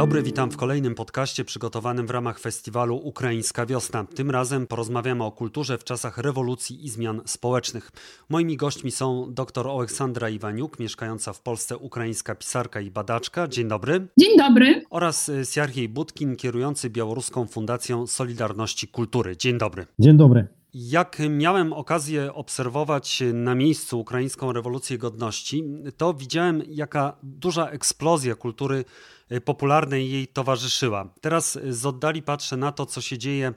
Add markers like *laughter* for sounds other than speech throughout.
dobry, witam w kolejnym podcaście przygotowanym w ramach festiwalu Ukraińska Wiosna. Tym razem porozmawiamy o kulturze w czasach rewolucji i zmian społecznych. Moimi gośćmi są dr Aleksandra Iwaniuk, mieszkająca w Polsce ukraińska pisarka i badaczka. Dzień dobry. Dzień dobry. Oraz Sjarhiej Budkin, kierujący Białoruską Fundacją Solidarności Kultury. Dzień dobry. Dzień dobry. Jak miałem okazję obserwować na miejscu ukraińską rewolucję godności, to widziałem, jaka duża eksplozja kultury y, popularnej jej towarzyszyła. Teraz z oddali patrzę na to, co się dzieje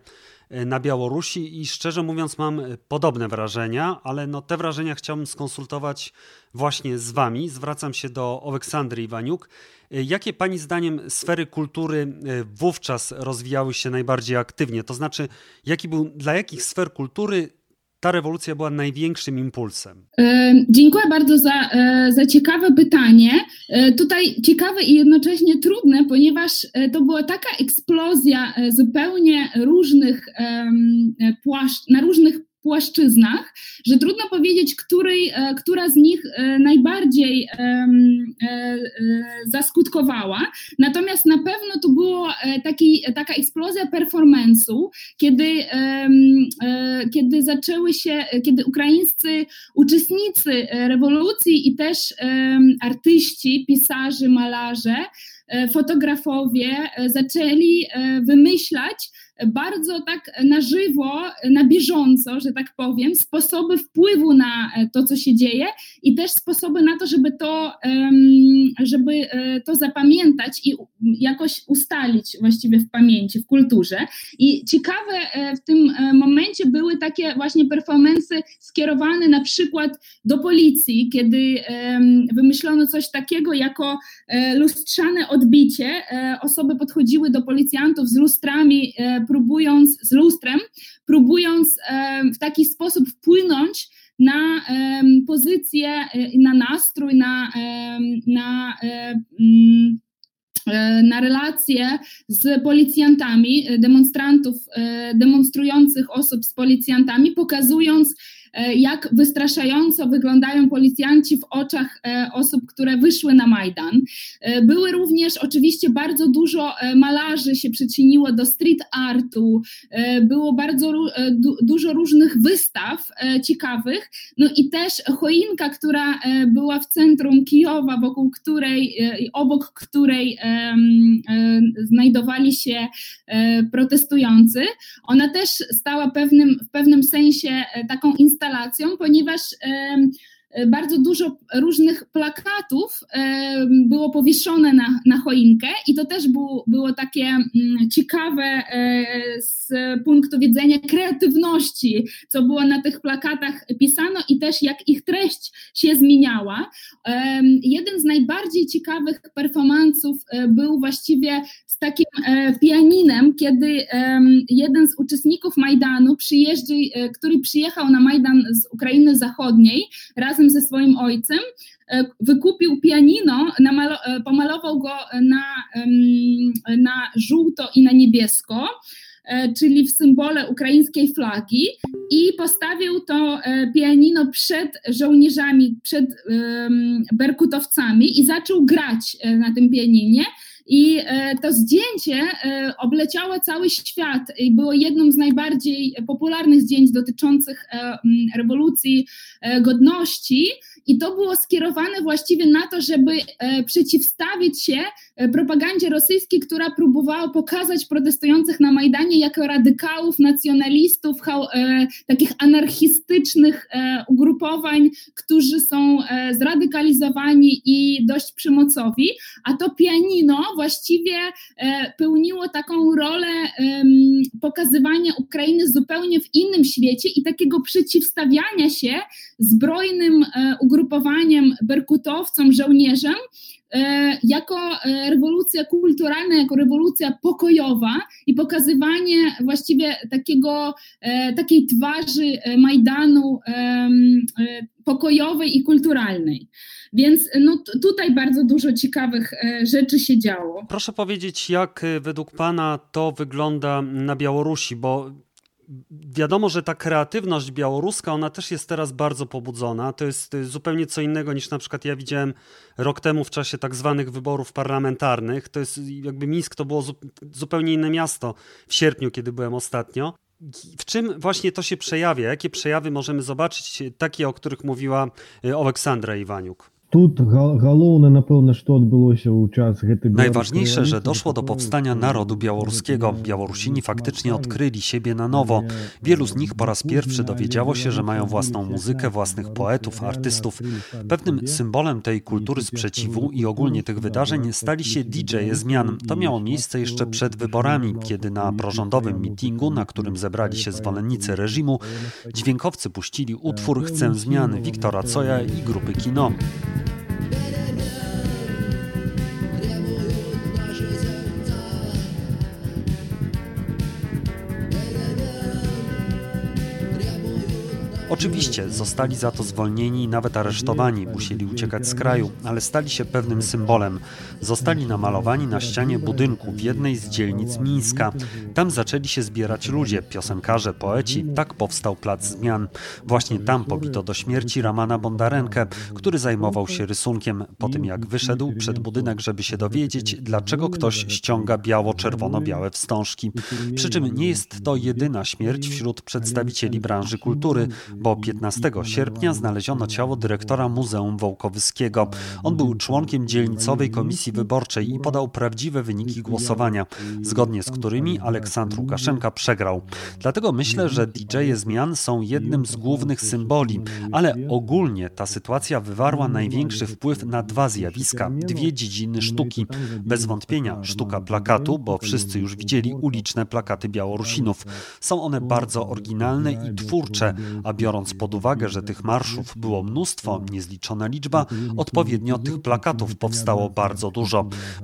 na Białorusi i szczerze mówiąc mam podobne wrażenia, ale no te wrażenia chciałbym skonsultować właśnie z wami. Zwracam się do Aleksandry Iwaniuk. Jakie Pani zdaniem sfery kultury e, wówczas rozwijały się najbardziej aktywnie? To znaczy, jaki był, dla jakich sfer kultury ta rewolucja była największym impulsem? E, dziękuję bardzo za, e, za ciekawe pytanie. Tutaj ciekawe i jednocześnie trudne, ponieważ to była taka eksplozja zupełnie różnych płaszcz, na różnych płaszczyznach, że trudno powiedzieć, której, e, która z nich e, najbardziej e, zaskutkowała. Natomiast na pewno to była taka eksplozja performance'u, kiedy, kiedy zaczęły się, kiedy ukraińscy uczestnicy rewolucji i też artyści, pisarze, malarze, fotografowie zaczęli wymyślać bardzo tak na żywo, na bieżąco, że tak powiem, sposoby wpływu na e, to, co się dzieje i też sposoby na to, żeby to, żeby e, to zapamiętać i jakoś ustalić właściwie w pamięci, w kulturze. I ciekawe e, w tym momencie były takie właśnie performance skierowane na przykład do policji, kiedy wymyślono coś takiego jako lustrzane odbicie. Osoby podchodziły do policjantów z lustrami próbując z lustrem, próbując w taki sposób wpłynąć na pozycję, e, na nastrój, na, na mm, e, na relacje z policjantami, demonstrantów, e, demonstrujących osób z policjantami, pokazując E, jak wystraszająco wyglądają policjanci w oczach e, osób, które wyszły na Majdan. E, były również oczywiście bardzo dużo malarzy się przyczyniło do street artu, było bardzo dużo różnych wystaw ciekawych, no i też choinka, która była w centrum Kijowa, wokół której, obok której znajdowali się protestujący, ona też stała pewnym, w pewnym sensie taką instalacją, instalacją, ponieważ bardzo dużo różnych plakatów było powieszone na, na choinkę i to też było, było takie mm, ciekawe e, z punktu widzenia kreatywności, co było na tych plakatach pisano i też jak ich treść się zmieniała. Jeden z najbardziej ciekawych performansów e, był właściwie z takim e, pianinem, kiedy jeden z uczestników Majdanu, który przyjechał na Majdan z Ukrainy Zachodniej razem razem ze swoim ojcem, e, wykupił pianino, e, pomalował go na, na żółto i na niebiesko, e, czyli w symbole ukraińskiej flagi i postawił to pianino przed żołnierzami, przed berkutowcami i zaczął grać na tym pianinie. I to zdjęcie obleciało cały świat i było jedną z najbardziej popularnych zdjęć dotyczących rewolucji godności. I to było skierowane właściwie na to, żeby e, przeciwstawić się e, propagandzie rosyjskiej, która próbowała pokazać protestujących na Majdanie jako radykałów, nacjonalistów, e, takich anarchistycznych ugrupowań, którzy są zradykalizowani i dość przymocowi. A to pianino właściwie pełniło taką rolę pokazywania Ukrainy zupełnie w innym świecie i takiego przeciwstawiania się zbrojnym ugrupowaniem ugrupowaniem berkutowcom, żołnierzom, e, jako e, rewolucja kulturalna, jako rewolucja pokojowa i pokazywanie właściwie takiego, e, takiej twarzy Majdanu pokojowej i kulturalnej. Więc no, tutaj bardzo dużo ciekawych rzeczy się działo. Proszę powiedzieć, jak według Pana to wygląda na Białorusi, bo wiadomo, że ta kreatywność białoruska, ona też jest teraz bardzo pobudzona. To jest zupełnie co innego niż na przykład ja widziałem rok temu w czasie tak zwanych wyborów parlamentarnych. To jest jakby Mińsk to było zupełnie inne miasto w sierpniu, kiedy byłem ostatnio. W czym właśnie to się przejawia? Jakie przejawy możemy zobaczyć, takie, o których mówiła y, Aleksandra Iwaniuk? Тут галоўна напэўна што адбылося ў час гэтай Najważniejsze, że doszło do powstania narodu białoruskiego. Białorusini faktycznie odkryli siebie na nowo. Wielu z nich po raz pierwszy dowiedziało się, że mają własną muzykę, własnych poetów, artystów. Pewnym symbolem tej kultury sprzeciwu i ogólnie tych wydarzeń stali się DJ-e zmian. To miało miejsce jeszcze przed wyborami, kiedy na prorządowym mitingu, na którym zebrali się zwolennicy reżimu, dźwiękowcy puścili utwór Chcę zmian Wiktora Coja i grupy Kino. Oczywiście zostali za to zwolnieni i nawet aresztowani, musieli uciekać z kraju, ale stali się pewnym symbolem. Zostali namalowani na ścianie budynku w jednej z dzielnic Mińska. Tam zaczęli się zbierać ludzie, piosenkarze, poeci. Tak powstał Plac Zmian. Właśnie tam pobito do śmierci Ramana Bondarenkę, który zajmował się rysunkiem. Po tym jak wyszedł przed budynek, żeby się dowiedzieć, dlaczego ktoś ściąga biało-czerwono-białe wstążki. Przy czym nie jest to jedyna śmierć wśród przedstawicieli branży kultury bo 15 sierpnia znaleziono ciało dyrektora Muzeum Wołkowyskiego. On był członkiem dzielnicowej komisji wyborczej i podał prawdziwe wyniki głosowania, zgodnie z którymi Aleksandr Łukaszenka przegrał. Dlatego myślę, że DJ-e zmian są jednym z głównych symboli, ale ogólnie ta sytuacja wywarła największy wpływ na dwa zjawiska, dwie dziedziny sztuki. Bez wątpienia sztuka plakatu, bo wszyscy już widzieli uliczne plakaty Białorusinów. Są one bardzo oryginalne i twórcze, a biorąc pod uwagę, że tych marszów było mnóstwo, niezliczona liczba, odpowiednio tych plakatów powstało bardzo dużo.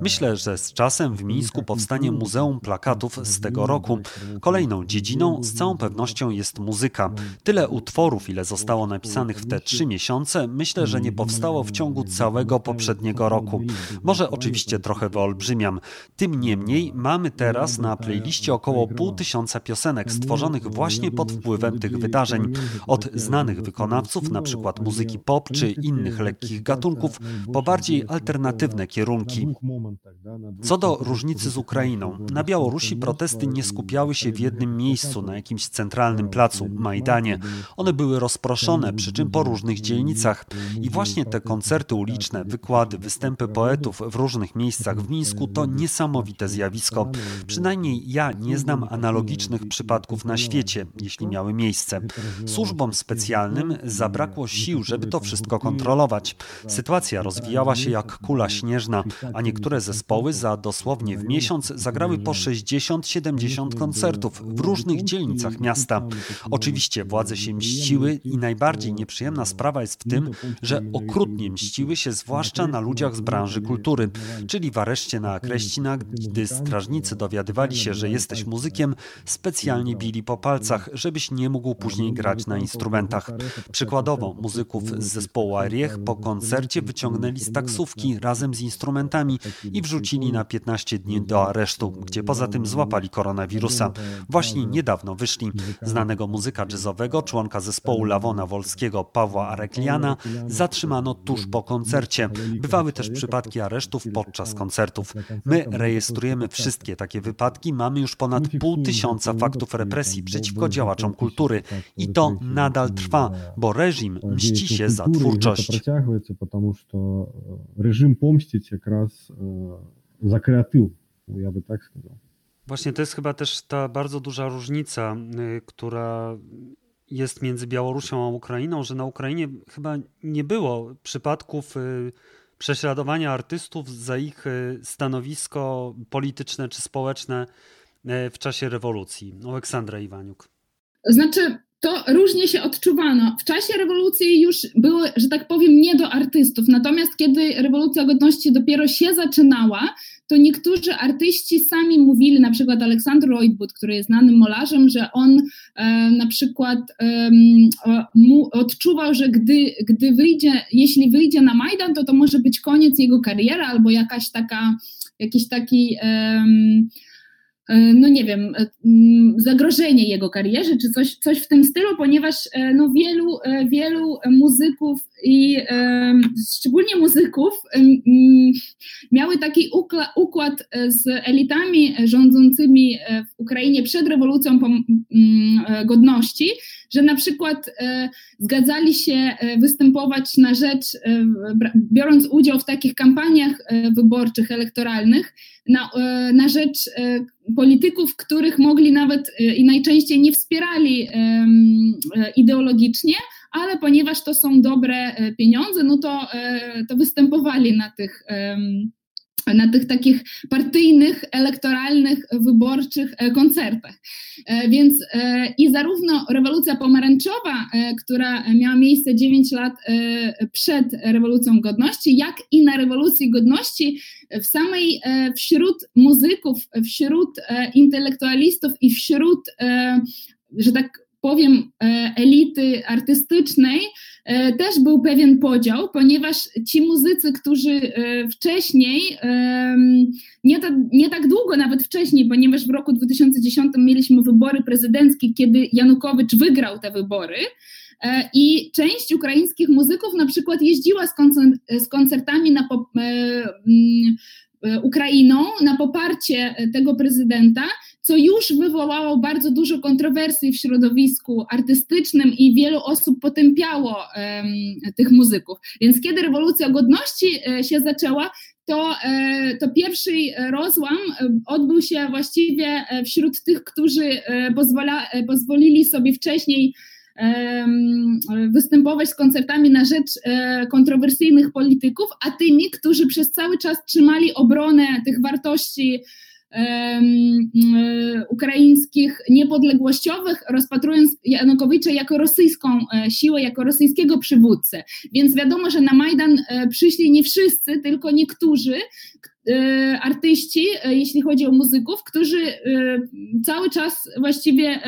Myślę, że z czasem w Mińsku powstanie Muzeum Plakatów z tego roku. Kolejną dziedziną z całą pewnością jest muzyka. Tyle utworów, ile zostało napisanych w te trzy miesiące, myślę, że nie powstało w ciągu całego poprzedniego roku. Może oczywiście trochę wyolbrzymiam. Tym niemniej mamy teraz na playliście około pół tysiąca piosenek stworzonych właśnie pod wpływem tych wydarzeń od znanych wykonawców, np. muzyki pop czy innych lekkich gatunków, po bardziej alternatywne kierunki. Co do różnicy z Ukrainą, na Białorusi protesty nie skupiały się w jednym miejscu, na jakimś centralnym placu, Majdanie. One były rozproszone, przy czym po różnych dzielnicach. I właśnie te koncerty uliczne, wykłady, występy poetów w różnych miejscach w Mińsku to niesamowite zjawisko. Przynajmniej ja nie znam analogicznych przypadków na świecie, jeśli miały miejsce. Służbom specjalnym zabrakło sił, żeby to wszystko kontrolować. Sytuacja rozwijała się jak kula śnieżna, a niektóre zespoły za dosłownie w miesiąc zagrały po 60-70 koncertów w różnych dzielnicach miasta. Oczywiście władze się mściły i najbardziej nieprzyjemna sprawa jest w tym, że okrutnie mściły się zwłaszcza na ludziach z branży kultury, czyli w areszcie na Kreścinach, gdy strażnicy dowiadywali się, że jesteś muzykiem, specjalnie bili po palcach, żebyś nie mógł później grać na instrumentach. Przykładowo, muzyków z zespołu Ariech po koncercie wyciągnęli z taksówki razem z instrumentami dokumentami i wrzucili na 15 dni do aresztu, gdzie poza tym złapali koronawirusa. Właśnie niedawno wyszli. Znanego muzyka jazzowego, członka zespołu Lawona Wolskiego Pawła Arekliana zatrzymano tuż po koncercie. Bywały też przypadki aresztów podczas koncertów. My rejestrujemy wszystkie takie wypadki. Mamy już ponad pół tysiąca faktów represji przeciwko działaczom kultury i to nadal trwa, bo reżim mści się za twórczość. Reżim się раз за креатив, ja by tak сказал. Właśnie to jest chyba też ta bardzo duża różnica, y, która jest między Białorusią a Ukrainą, że na Ukrainie chyba nie było przypadków y, prześladowania artystów za ich y, stanowisko polityczne czy społeczne w czasie rewolucji. Aleksandra Iwaniuk. Znaczy, to różnie się odczuwano. W czasie rewolucji już było, że tak powiem, nie do artystów. Natomiast kiedy rewolucja godności dopiero się zaczynała, to niektórzy artyści sami mówili, na przykład Aleksander Roydwood, który jest znanym molarzem, że on e, na przykład e, mu, odczuwał, że gdy, gdy wyjdzie, jeśli wyjdzie na Majdan, to to może być koniec jego kariery albo jakaś taka, jakiś taki. E, no nie wiem, mm, zagrożenie jego karierze, czy coś, coś w tym stylu, ponieważ no wielu, wielu muzyków i szczególnie muzyków miały taki układ z elitami rządzącymi w Ukrainie przed rewolucją godności, że na przykład zgadzali się występować na rzecz, biorąc udział w takich kampaniach wyborczych, elektoralnych, na, na rzecz polityków, których mogli nawet i najczęściej nie wspierali ideologicznie, ale ponieważ to są dobre e, pieniądze, no to, e, to występowali na tych na tych takich partyjnych, elektoralnych, wyborczych e, koncertach. Więc i zarówno rewolucja pomarańczowa, która miała miejsce 9 lat przed rewolucją godności, jak i na rewolucji godności w samej, wśród muzyków, wśród intelektualistów i wśród, że tak powiem, e, elity artystycznej e, też był pewien podział, ponieważ ci muzycy, którzy e, wcześniej, nie, ta, nie tak długo, nawet wcześniej, ponieważ w roku 2010 mieliśmy wybory prezydenckie, kiedy Janukowicz wygrał te wybory, i część ukraińskich muzyków na przykład jeździła z, koncert, z koncertami na Ukrainą na poparcie tego prezydenta, co już wywołało bardzo dużo kontrowersji w środowisku artystycznym i wielu osób potępiało um, tych muzyków. Więc kiedy rewolucja godności e, się zaczęła, to, e, to pierwszy rozłam e, odbył się właściwie wśród tych, którzy pozwala, pozwolili sobie wcześniej występować z koncertami na rzecz kontrowersyjnych polityków, a tymi, którzy przez cały czas trzymali obronę tych wartości E, ukraińskich niepodległościowych, rozpatrując Janukowicza jako rosyjską e, siłę, jako rosyjskiego przywódcę. Więc wiadomo, że na Majdan e, przyszli nie wszyscy, tylko niektórzy, artyści, jeśli chodzi o muzyków, którzy cały czas właściwie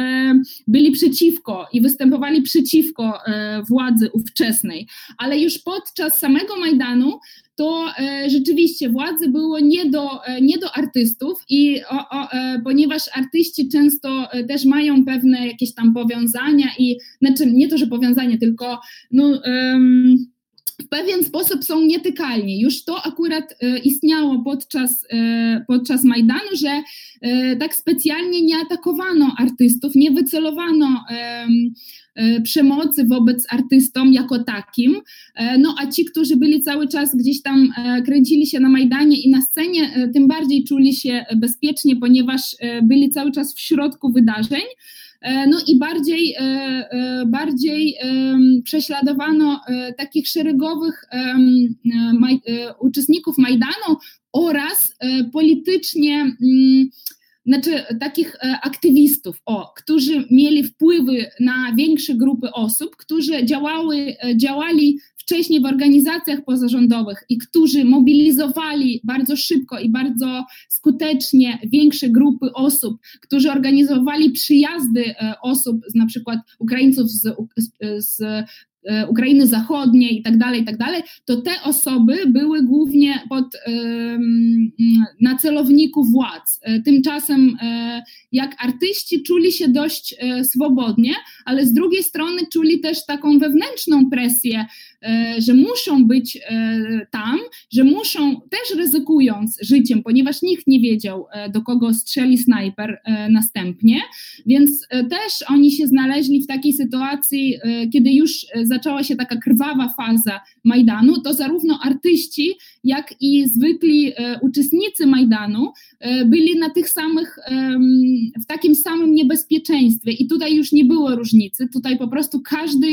byli przeciwko i występowali przeciwko władzy ówczesnej. Ale już podczas samego Majdanu to rzeczywiście władzy było nie do, nie do artystów i o, o, ponieważ artyści często też mają pewne jakieś tam powiązania i znaczy nie to, że powiązania, tylko no, w pewien sposób są nietykalni. Już to akurat istniało podczas, podczas Majdanu, że tak specjalnie nie atakowano artystów, nie wycelowano E, przemocy wobec artystom jako takim. E, no a ci, którzy byli cały czas gdzieś tam, e, kręcili się na Majdanie i na scenie, tym bardziej czuli się bezpiecznie, ponieważ byli cały czas w środku wydarzeń. No i bardziej, bardziej prześladowano takich szeregowych uczestników Majdanu oraz politycznie mm, znaczy takich e, aktywistów, o, którzy mieli wpływy na większe grupy osób, którzy działały, e, działali wcześniej w organizacjach pozarządowych i którzy mobilizowali bardzo szybko i bardzo skutecznie większe grupy osób, którzy organizowali przyjazdy e, osób, na przykład Ukraińców z, z E, Ukrainy Zachodniej i tak dalej, i tak dalej, to te osoby były głównie pod, na celowniku władz. E, tymczasem jak artyści czuli się dość swobodnie, ale z drugiej strony czuli też taką wewnętrzną presję, że muszą być tam, że muszą, też ryzykując życiem, ponieważ nikt nie wiedział, do kogo strzeli snajper następnie, więc też oni się znaleźli w takiej sytuacji, kiedy już zaczęła się taka krwawa faza Majdanu, to zarówno artyści, jak i zwykli e, uczestnicy Majdanu e, byli na tych samych, w takim samym niebezpieczeństwie i tutaj już nie było różnicy, tutaj po prostu każdy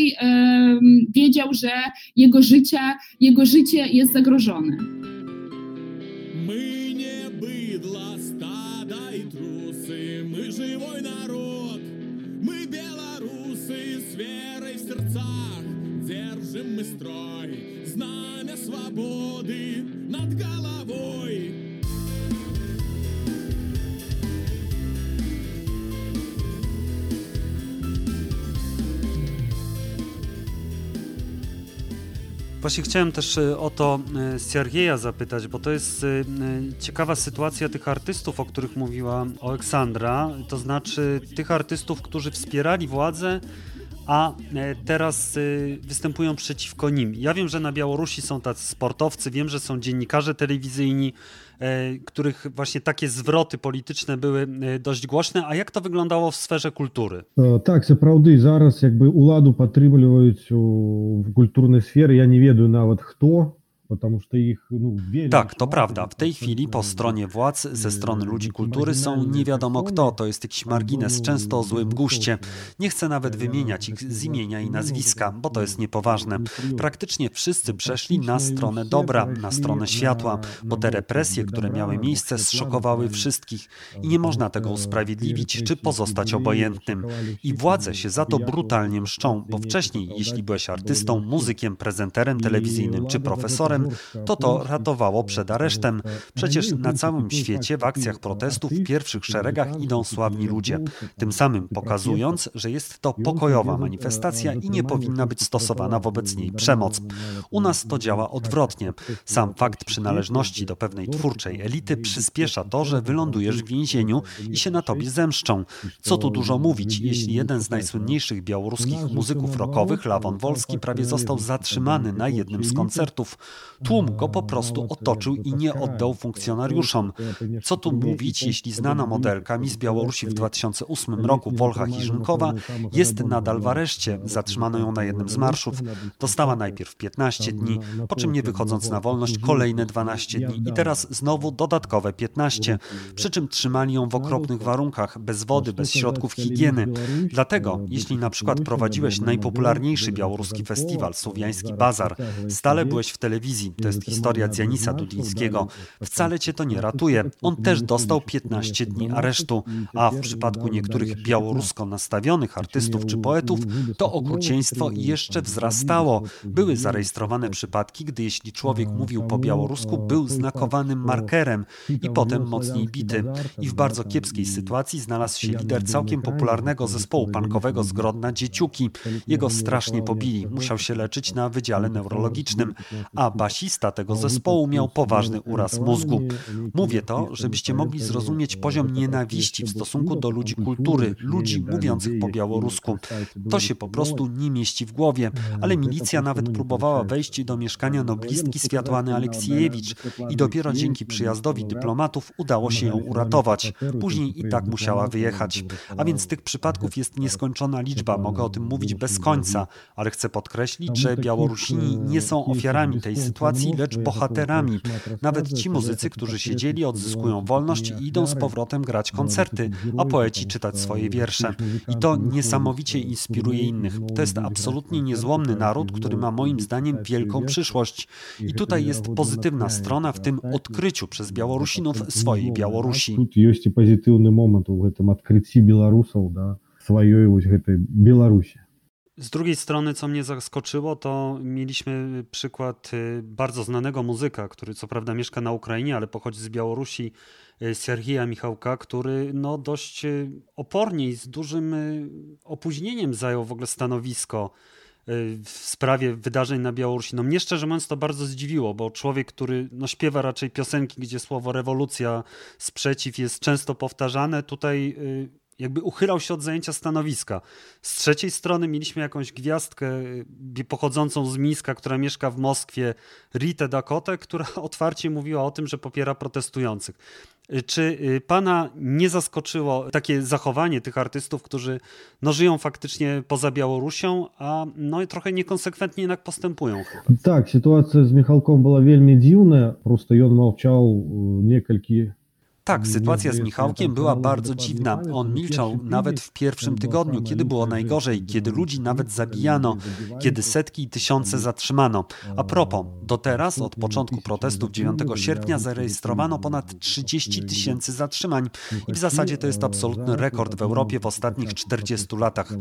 wiedział, że jego życie, jego życie jest zagrożone. My nie bydla, stada i trusy, my живой народ, my Белорусы с верой в сердцах. держим мы строй, знамя свободы над головой. Właśnie chciałem też e, o to e, Siergieja zapytać, bo to jest e, ciekawa sytuacja tych artystów, o których mówiła Aleksandra, to znaczy tych artystów, którzy wspierali władzę, a teraz występują przeciwko nim. Ja wiem, że na Białorusi są tacy sportowcy, wiem, że są dziennikarze telewizyjni, których właśnie takie zwroty polityczne były e, dość głośne. A jak to wyglądało w sferze kultury? Tak, сапраўды зараз jakby уладу падтрымліваюць w культурнай сферы я не ведаю нават хто no, tak, to prawda. W tej chwili po stronie władz, ze strony ludzi kultury są nie wiadomo kto. To jest jakiś margines, często o złym guście. Nie chcę nawet wymieniać ich z imienia i nazwiska, bo to jest niepoważne. Praktycznie wszyscy przeszli na stronę dobra, na stronę światła, bo te represje, które miały miejsce, zszokowały wszystkich i nie można tego usprawiedliwić czy pozostać obojętnym. I władze się za to brutalnie mszczą, bo wcześniej, jeśli byłeś artystą, muzykiem, prezenterem telewizyjnym czy profesorem, to to ratowało przed aresztem. Przecież na całym świecie w akcjach protestów w pierwszych szeregach idą sławni ludzie, tym samym pokazując, że jest to pokojowa manifestacja i nie powinna być stosowana wobec niej przemoc. U nas to działa odwrotnie. Sam fakt przynależności do pewnej twórczej elity przyspiesza to, że wylądujesz w więzieniu i się na tobie zemszczą. Co tu dużo mówić, jeśli jeden z najsłynniejszych białoruskich muzyków rockowych, Lawon Wolski, prawie został zatrzymany na jednym z koncertów. Tłum go po prostu otoczył i nie oddał funkcjonariuszom. Co tu mówić, jeśli znana modelka Miss Białorusi w 2008 roku, Wolcha Hirzynkowa, jest nadal w areszcie. Zatrzymano ją na jednym z marszów. Dostała najpierw 15 dni, po czym nie wychodząc na wolność kolejne 12 dni i teraz znowu dodatkowe 15. Przy czym trzymali ją w okropnych warunkach, bez wody, bez środków higieny. Dlatego, jeśli na przykład prowadziłeś najpopularniejszy białoruski festiwal, Słowiański Bazar, stale byłeś w telewizji, to jest historia Dzianisa Dudińskiego. Wcale cię to nie ratuje. On też dostał 15 dni aresztu, a w przypadku niektórych białorusko nastawionych artystów czy poetów to okrucieństwo jeszcze wzrastało. Były zarejestrowane przypadki, gdy jeśli człowiek mówił po białorusku, był znakowanym markerem i potem mocniej bity. I w bardzo kiepskiej sytuacji znalazł się lider całkiem popularnego zespołu punkowego z Grodna Dzieciuki. Jego strasznie pobili. Musiał się leczyć na wydziale neurologicznym, a Basi basista tego zespołu miał poważny uraz mózgu. Mówię to, żebyście mogli zrozumieć poziom nienawiści w stosunku do ludzi kultury, ludzi mówiących po białorusku. To się po prostu nie mieści w głowie, ale milicja nawet próbowała wejść do mieszkania noblistki Światłany Aleksiejewicz i dopiero dzięki przyjazdowi dyplomatów udało się ją uratować. Później i tak musiała wyjechać. A więc tych przypadków jest nieskończona liczba, mogę o tym mówić bez końca, ale chcę podkreślić, że Białorusini nie są ofiarami tej sytuacji sytuacji, lecz bohaterami. Nawet ci muzycy, którzy siedzieli, odzyskują wolność i idą z powrotem grać koncerty, a poeci czytać swoje wiersze. I to niesamowicie inspiruje innych. To jest absolutnie niezłomny naród, który ma moim zdaniem wielką przyszłość. I tutaj jest pozytywna strona w tym odkryciu przez Białorusinów swojej Białorusi. Tu jest pozytywny moment w tym odkryciu Białorusów, da, swojej Białorusi. Z drugiej strony, co mnie zaskoczyło, to mieliśmy przykład y, bardzo znanego muzyka, który co prawda mieszka na Ukrainie, ale pochodzi z Białorusi, y, Serhija Michałka, który no dość y, opornie i z dużym opóźnieniem zajął w ogóle stanowisko w sprawie wydarzeń na Białorusi. No mnie szczerze mówiąc to bardzo zdziwiło, bo człowiek, który no, śpiewa raczej piosenki, gdzie słowo rewolucja, sprzeciw jest często powtarzane, tutaj jakby uchylał się od zajęcia stanowiska. Z trzeciej strony mieliśmy jakąś gwiazdkę y, pochodzącą z Mińska, która mieszka w Moskwie, Ritę Dakotę, która *laughs* otwarcie mówiła o tym, że popiera protestujących. Y, czy y, pana nie zaskoczyło takie zachowanie tych artystów, którzy no, żyją faktycznie poza Białorusią, a no, trochę niekonsekwentnie jednak postępują? Chyba? Tak, sytuacja z Michalką była wielmi dziwna. Po prostu on milczał niekolki tak, sytuacja z Michałkiem była bardzo dziwna. On milczał nawet w pierwszym tygodniu, kiedy było najgorzej, kiedy ludzi nawet zabijano, kiedy setki i tysiące zatrzymano. A propos, do teraz, od początku protestów 9 sierpnia, zarejestrowano ponad 30 tysięcy zatrzymań i w zasadzie to jest absolutny rekord w Europie w ostatnich 40 latach.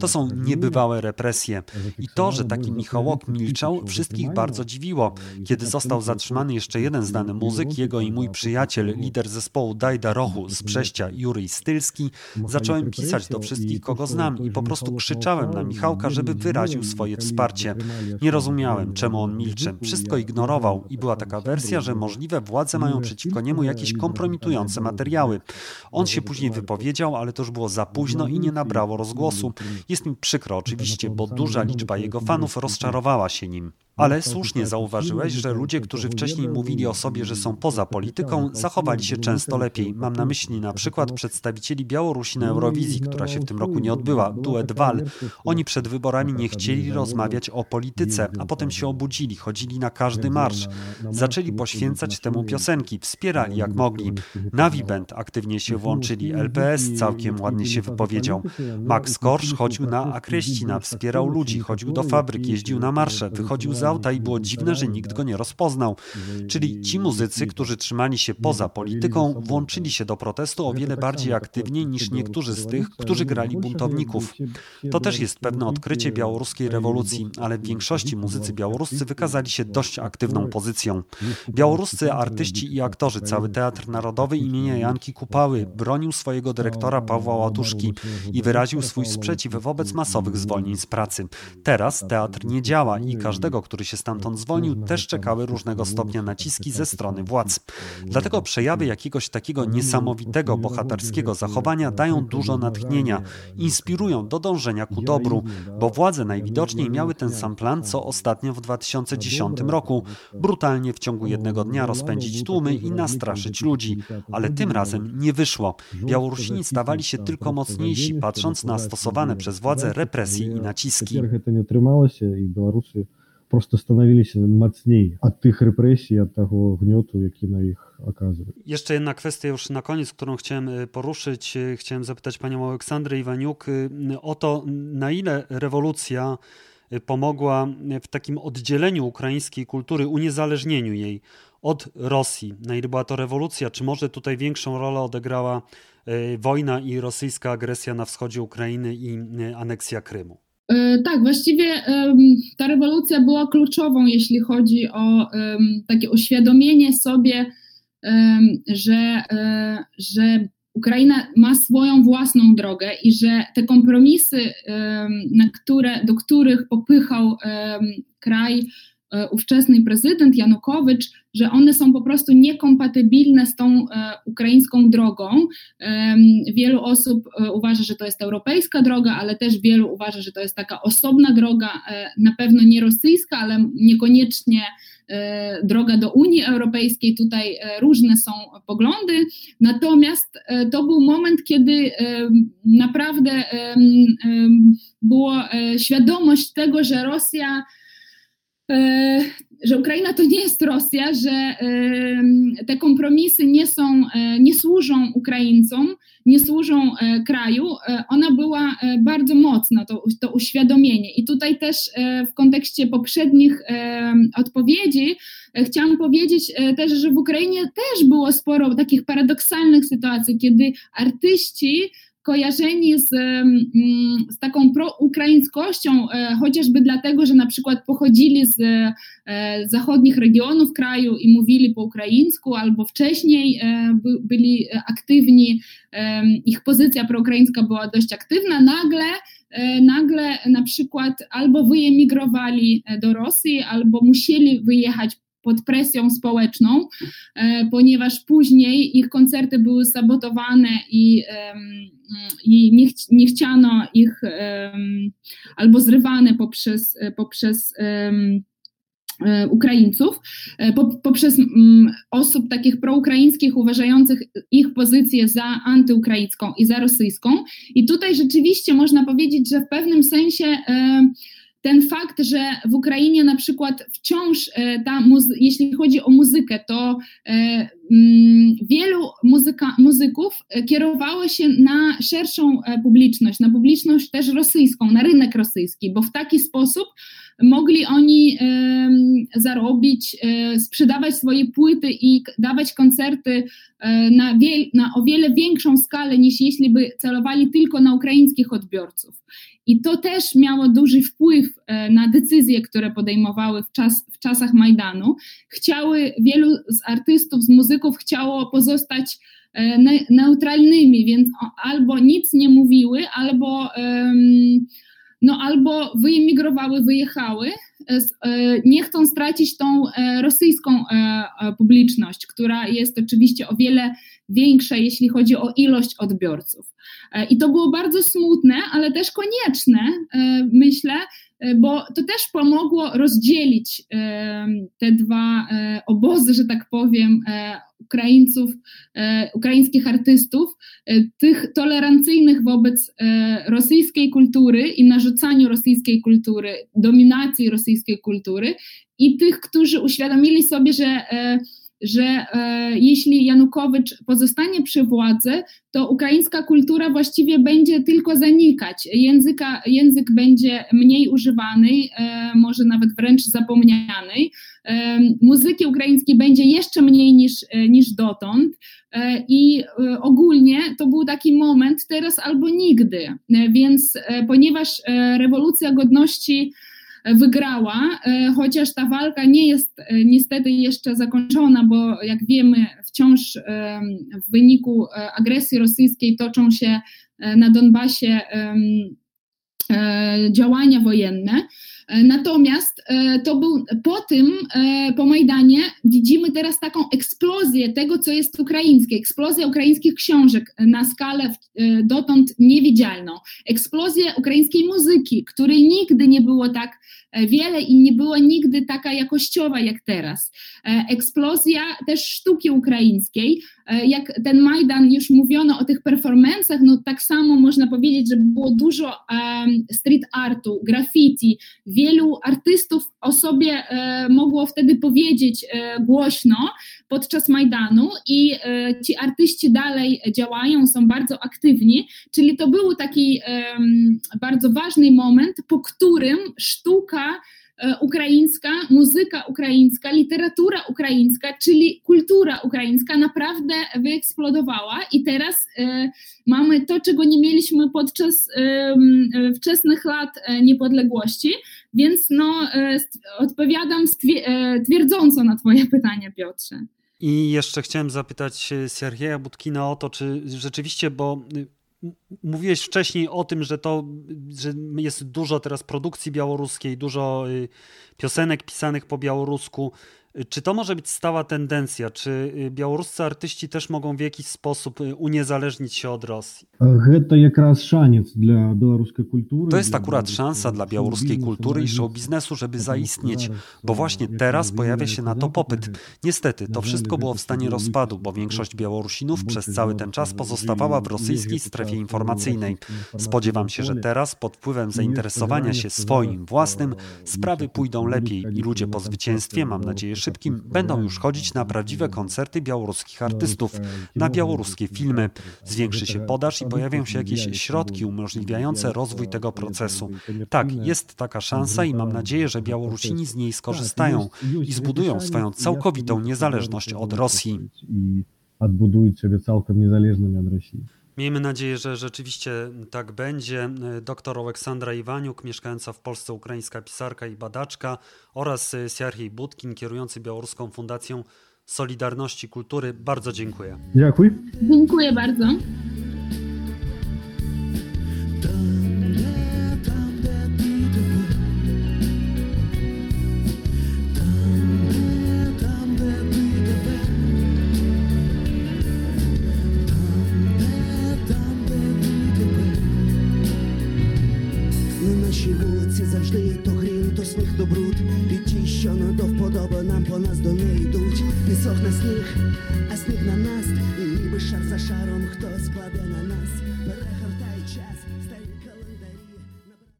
To są niebywałe represje. I to, że taki Michałok milczał, wszystkich bardzo dziwiło. Kiedy został zatrzymany jeszcze jeden znany muzyk, jego i mój przyjaciel, lider zespołu, zespołu Dajda Rochu z Brześcia Juryj Stylski, zacząłem pisać do wszystkich, kogo znam i po prostu krzyczałem na Michałka, żeby wyraził swoje wsparcie. Nie rozumiałem, czemu on milczy. Wszystko ignorował i była taka wersja, że możliwe władze mają przeciwko niemu jakieś kompromitujące materiały. On się później wypowiedział, ale to już było za późno i nie nabrało rozgłosu. Jest mi przykro oczywiście, bo duża liczba jego fanów rozczarowała się nim. Ale słusznie zauważyłeś, że ludzie, którzy wcześniej mówili o sobie, że są poza polityką, zachowali się często lepiej. Mam na myśli na przykład przedstawicieli Białorusi na Eurowizji, która się w tym roku nie odbyła, duet Wal. Oni przed wyborami nie chcieli rozmawiać o polityce, a potem się obudzili, chodzili na każdy marsz. Zaczęli poświęcać temu piosenki, wspierali jak mogli. Navi Band aktywnie się włączyli, LPS całkiem ładnie się wypowiedział. Max Korsz chodził na Akreścina, wspierał ludzi, chodził do fabryk, jeździł na marsze, wychodził z auta i było dziwne, że nikt go nie rozpoznał. Czyli ci muzycy, którzy trzymali się poza polityką, włączyli się do protestu o wiele bardziej aktywnie niż niektórzy z tych, którzy grali buntowników. To też jest pewne odkrycie białoruskiej rewolucji, ale w większości muzycy białoruscy wykazali się dość aktywną pozycją. Białoruscy artyści i aktorzy, cały Teatr Narodowy imienia Janki Kupały bronił swojego dyrektora Pawła Łatuszki i wyraził swój sprzeciw wobec masowych zwolnień z pracy. Teraz teatr nie działa i każdego, kto który się stamtąd zwolnił, też czekały różnego stopnia naciski ze strony władz. Dlatego przejawy jakiegoś takiego niesamowitego, bohaterskiego zachowania dają dużo natchnienia, inspirują do dążenia ku dobru, bo władze najwidoczniej miały ten sam plan, co ostatnio w 2010 roku brutalnie w ciągu jednego dnia rozpędzić tłumy i nastraszyć ludzi, ale tym razem nie wyszło. Białorusini stawali się tylko mocniejsi, patrząc na stosowane przez władze represje i naciski Białorusy просто становились mocniej od tych represji, od tego gniotu, jaki na ich okazuje. Jeszcze jedna kwestia już na koniec, którą chciałem y, poruszyć. Y, chciałem zapytać panią Aleksandrę Iwaniuk y, o to, na ile rewolucja pomogła w takim oddzieleniu ukraińskiej kultury, uniezależnieniu jej od Rosji. Na ile była to rewolucja, czy może tutaj większą rolę odegrała wojna i rosyjska agresja na wschodzie Ukrainy i aneksja Krymu? E, tak, właściwie ta rewolucja była kluczową, jeśli chodzi o takie uświadomienie sobie, że, e, że Ukraina ma swoją własną drogę i że te kompromisy, na które, do których popychał kraj ówczesny prezydent Janukowicz, że one są po prostu niekompatybilne z tą e, ukraińską drogą. Wielu osób e, uważa, że to jest europejska droga, ale też wielu uważa, że to jest taka osobna droga, na pewno nie rosyjska, ale niekoniecznie droga do Unii Europejskiej. Tutaj różne są poglądy. Natomiast to był moment, kiedy naprawdę była świadomość tego, że Rosja E, że Ukraina to nie jest Rosja, że e, te kompromisy nie są, e, nie służą Ukraińcom, nie służą kraju, ona była bardzo mocna, to, to uświadomienie. I tutaj też w kontekście poprzednich odpowiedzi chciałam powiedzieć też, że w Ukrainie też było sporo takich paradoksalnych sytuacji, kiedy artyści kojarzeni z, mm, z taką proukraińskością, e, chociażby dlatego, że na przykład pochodzili z e, zachodnich regionów kraju i mówili po ukraińsku, albo wcześniej e, byli aktywni, ich pozycja proukraińska była dość aktywna, nagle nagle na przykład albo wyemigrowali do Rosji, albo musieli wyjechać pod presją społeczną, e, ponieważ później ich koncerty były sabotowane i, i nie, ch nie chciano ich albo zrywane poprzez, poprzez e, Ukraińców, e, poprzez osób takich proukraińskich, uważających ich pozycję za antyukraińską i za rosyjską. I tutaj rzeczywiście można powiedzieć, że w pewnym sensie ten fakt, że w Ukrainie na przykład wciąż e, ta, jeśli chodzi o muzykę, to e, wielu muzyka, muzyków e, kierowało się na szerszą publiczność, na publiczność też rosyjską, na rynek rosyjski, bo w taki sposób mogli oni zarobić, sprzedawać swoje płyty i dawać koncerty na, wiel, na o wiele większą skalę niż jeśli by celowali tylko na ukraińskich odbiorców. I to też miało duży wpływ e, na decyzje, które podejmowały w, czas, w czasach Majdanu. Chciały, wielu z artystów, z muzyków, chciało pozostać neutralnymi, więc albo nic nie mówiły, albo, no, albo wyemigrowały, wyjechały, nie chcą stracić tą rosyjską publiczność, która jest oczywiście o wiele większa, jeśli chodzi o ilość odbiorców. I to było bardzo smutne, ale też konieczne, myślę, bo to też pomogło rozdzielić te dwa obozy, że tak powiem, Ukraińców, ukraińskich artystów, tych tolerancyjnych wobec rosyjskiej kultury i narzucaniu rosyjskiej kultury, dominacji rosyjskiej kultury i tych, którzy uświadomili sobie, że że e, jeśli Janukowycz pozostanie przy władzy, to ukraińska kultura właściwie będzie tylko zanikać. Języka, język będzie mniej używany, e, może nawet wręcz zapomniany. E, muzyki ukraińskiej będzie jeszcze mniej niż, e, niż dotąd. E, I e, ogólnie to był taki moment teraz albo nigdy. Więc ponieważ rewolucja godności wygrała, e, chociaż ta walka nie jest e, niestety jeszcze zakończona, bo jak wiemy, wciąż e, w wyniku agresji rosyjskiej toczą się na Donbasie działania wojenne. Natomiast to był po tym, po Majdanie, widzimy teraz taką eksplozję tego, co jest ukraińskie, eksplozję ukraińskich książek na skalę dotąd niewidzialną, eksplozję ukraińskiej muzyki, której nigdy nie było tak E, wiele i nie była nigdy taka jakościowa jak teraz. E, eksplozja też sztuki ukraińskiej. E, jak ten Majdan już mówiono o tych performancach, no tak samo można powiedzieć, że było dużo street artu, graffiti. Wielu artystów o sobie mogło wtedy powiedzieć głośno podczas Majdanu i ci artyści dalej działają, są bardzo aktywni, czyli to był taki bardzo ważny moment, po którym sztuka E, ukraińska, muzyka ukraińska, literatura ukraińska, czyli kultura ukraińska naprawdę wyeksplodowała i teraz e, mamy to, czego nie mieliśmy podczas e, wczesnych lat niepodległości, więc no, odpowiadam twierdząco na twoje *laughs* pytanie, Piotrze. I jeszcze chciałem zapytać Siergieja Budkina o to, czy rzeczywiście, bo Mówiłeś wcześniej o tym, że to że jest dużo teraz produkcji białoruskiej, dużo y, piosenek pisanych po białorusku. Czy to może być stała tendencja? Czy y, białoruscy artyści też mogą w jakiś sposób y, uniezależnić się od Rosji? To jest akurat szansa dla białoruskiej kultury i show biznesu, żeby zaistnieć, bo właśnie teraz pojawia się na to popyt. Niestety, to wszystko było w stanie rozpadu, bo większość Białorusinów przez cały ten czas pozostawała w rosyjskiej strefie informacyjnej. Spodziewam się, że teraz pod wpływem zainteresowania się swoim własnym sprawy pójdą lepiej i ludzie po zwycięstwie, mam nadzieję, szybkim będą już chodzić na prawdziwe koncerty białoruskich artystów, na białoruskie filmy. Zwiększy się podaż i pojawią się jakieś środki umożliwiające rozwój tego procesu. Tak, jest taka szansa i mam nadzieję, że Białorusini z niej skorzystają i zbudują swoją całkowitą niezależność od Rosji. I odbudują siebie całkiem niezależnymi od Rosji. Miejmy nadzieję, że rzeczywiście tak będzie. Doktor Aleksandra Iwaniuk, mieszkająca w Polsce ukraińska pisarka i badaczka oraz Sierhiej Budkin, kierujący Białoruską Fundacją Solidarności Kultury. Bardzo dziękuję. Dziękuję. Dziękuję bardzo.